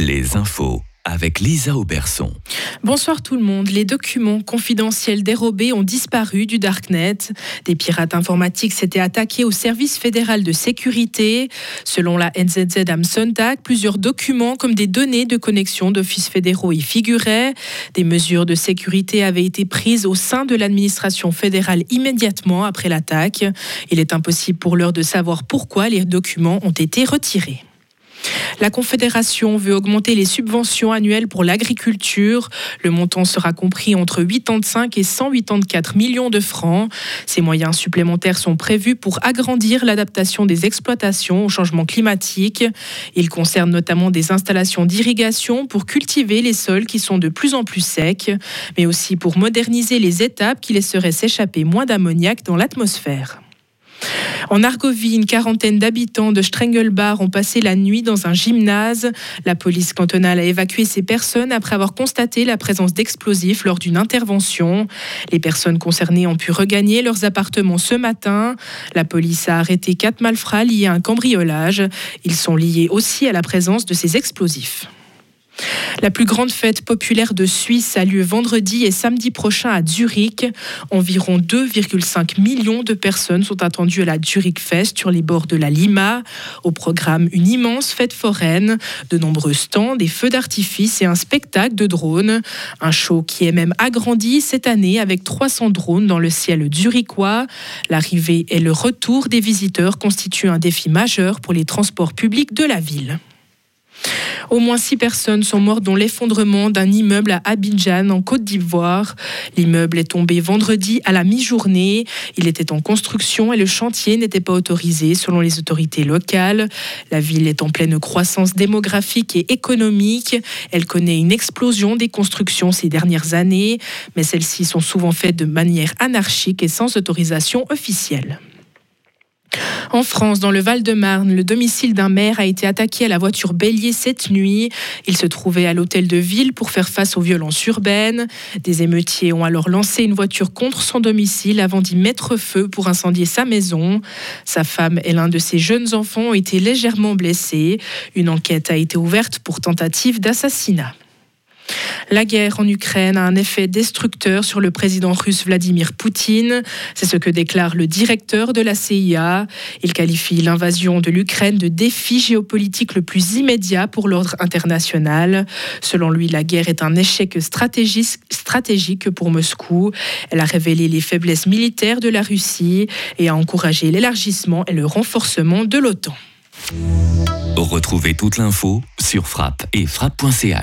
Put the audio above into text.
les infos avec Lisa Auberson. Bonsoir tout le monde. Les documents confidentiels dérobés ont disparu du Darknet. Des pirates informatiques s'étaient attaqués au service fédéral de sécurité. Selon la NZZ am Sonntag, plusieurs documents comme des données de connexion d'offices fédéraux y figuraient. Des mesures de sécurité avaient été prises au sein de l'administration fédérale immédiatement après l'attaque. Il est impossible pour l'heure de savoir pourquoi les documents ont été retirés. La Confédération veut augmenter les subventions annuelles pour l'agriculture. Le montant sera compris entre 85 et 184 millions de francs. Ces moyens supplémentaires sont prévus pour agrandir l'adaptation des exploitations au changement climatique. Ils concernent notamment des installations d'irrigation pour cultiver les sols qui sont de plus en plus secs, mais aussi pour moderniser les étapes qui laisseraient s'échapper moins d'ammoniac dans l'atmosphère. En Argovie, une quarantaine d'habitants de Strengelbach ont passé la nuit dans un gymnase. La police cantonale a évacué ces personnes après avoir constaté la présence d'explosifs lors d'une intervention. Les personnes concernées ont pu regagner leurs appartements ce matin. La police a arrêté quatre malfrats liés à un cambriolage. Ils sont liés aussi à la présence de ces explosifs. La plus grande fête populaire de Suisse a lieu vendredi et samedi prochain à Zurich. Environ 2,5 millions de personnes sont attendues à la Zurich Fest sur les bords de la Lima. Au programme, une immense fête foraine, de nombreux stands, des feux d'artifice et un spectacle de drones. Un show qui est même agrandi cette année avec 300 drones dans le ciel zurichois. L'arrivée et le retour des visiteurs constituent un défi majeur pour les transports publics de la ville. Au moins six personnes sont mortes dans l'effondrement d'un immeuble à Abidjan, en Côte d'Ivoire. L'immeuble est tombé vendredi à la mi-journée. Il était en construction et le chantier n'était pas autorisé selon les autorités locales. La ville est en pleine croissance démographique et économique. Elle connaît une explosion des constructions ces dernières années, mais celles-ci sont souvent faites de manière anarchique et sans autorisation officielle. En France, dans le Val-de-Marne, le domicile d'un maire a été attaqué à la voiture bélier cette nuit. Il se trouvait à l'hôtel de ville pour faire face aux violences urbaines. Des émeutiers ont alors lancé une voiture contre son domicile avant d'y mettre feu pour incendier sa maison. Sa femme et l'un de ses jeunes enfants ont été légèrement blessés. Une enquête a été ouverte pour tentative d'assassinat. La guerre en Ukraine a un effet destructeur sur le président russe Vladimir Poutine. C'est ce que déclare le directeur de la CIA. Il qualifie l'invasion de l'Ukraine de défi géopolitique le plus immédiat pour l'ordre international. Selon lui, la guerre est un échec stratégique pour Moscou. Elle a révélé les faiblesses militaires de la Russie et a encouragé l'élargissement et le renforcement de l'OTAN. Retrouvez toute l'info sur frappe et frappe.ch.